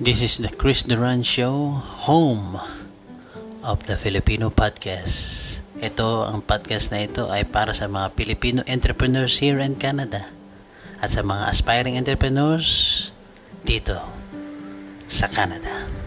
This is the Chris Duran Show, home of the Filipino podcast. Ito, ang podcast na ito ay para sa mga Filipino entrepreneurs here in Canada at sa mga aspiring entrepreneurs dito sa Canada.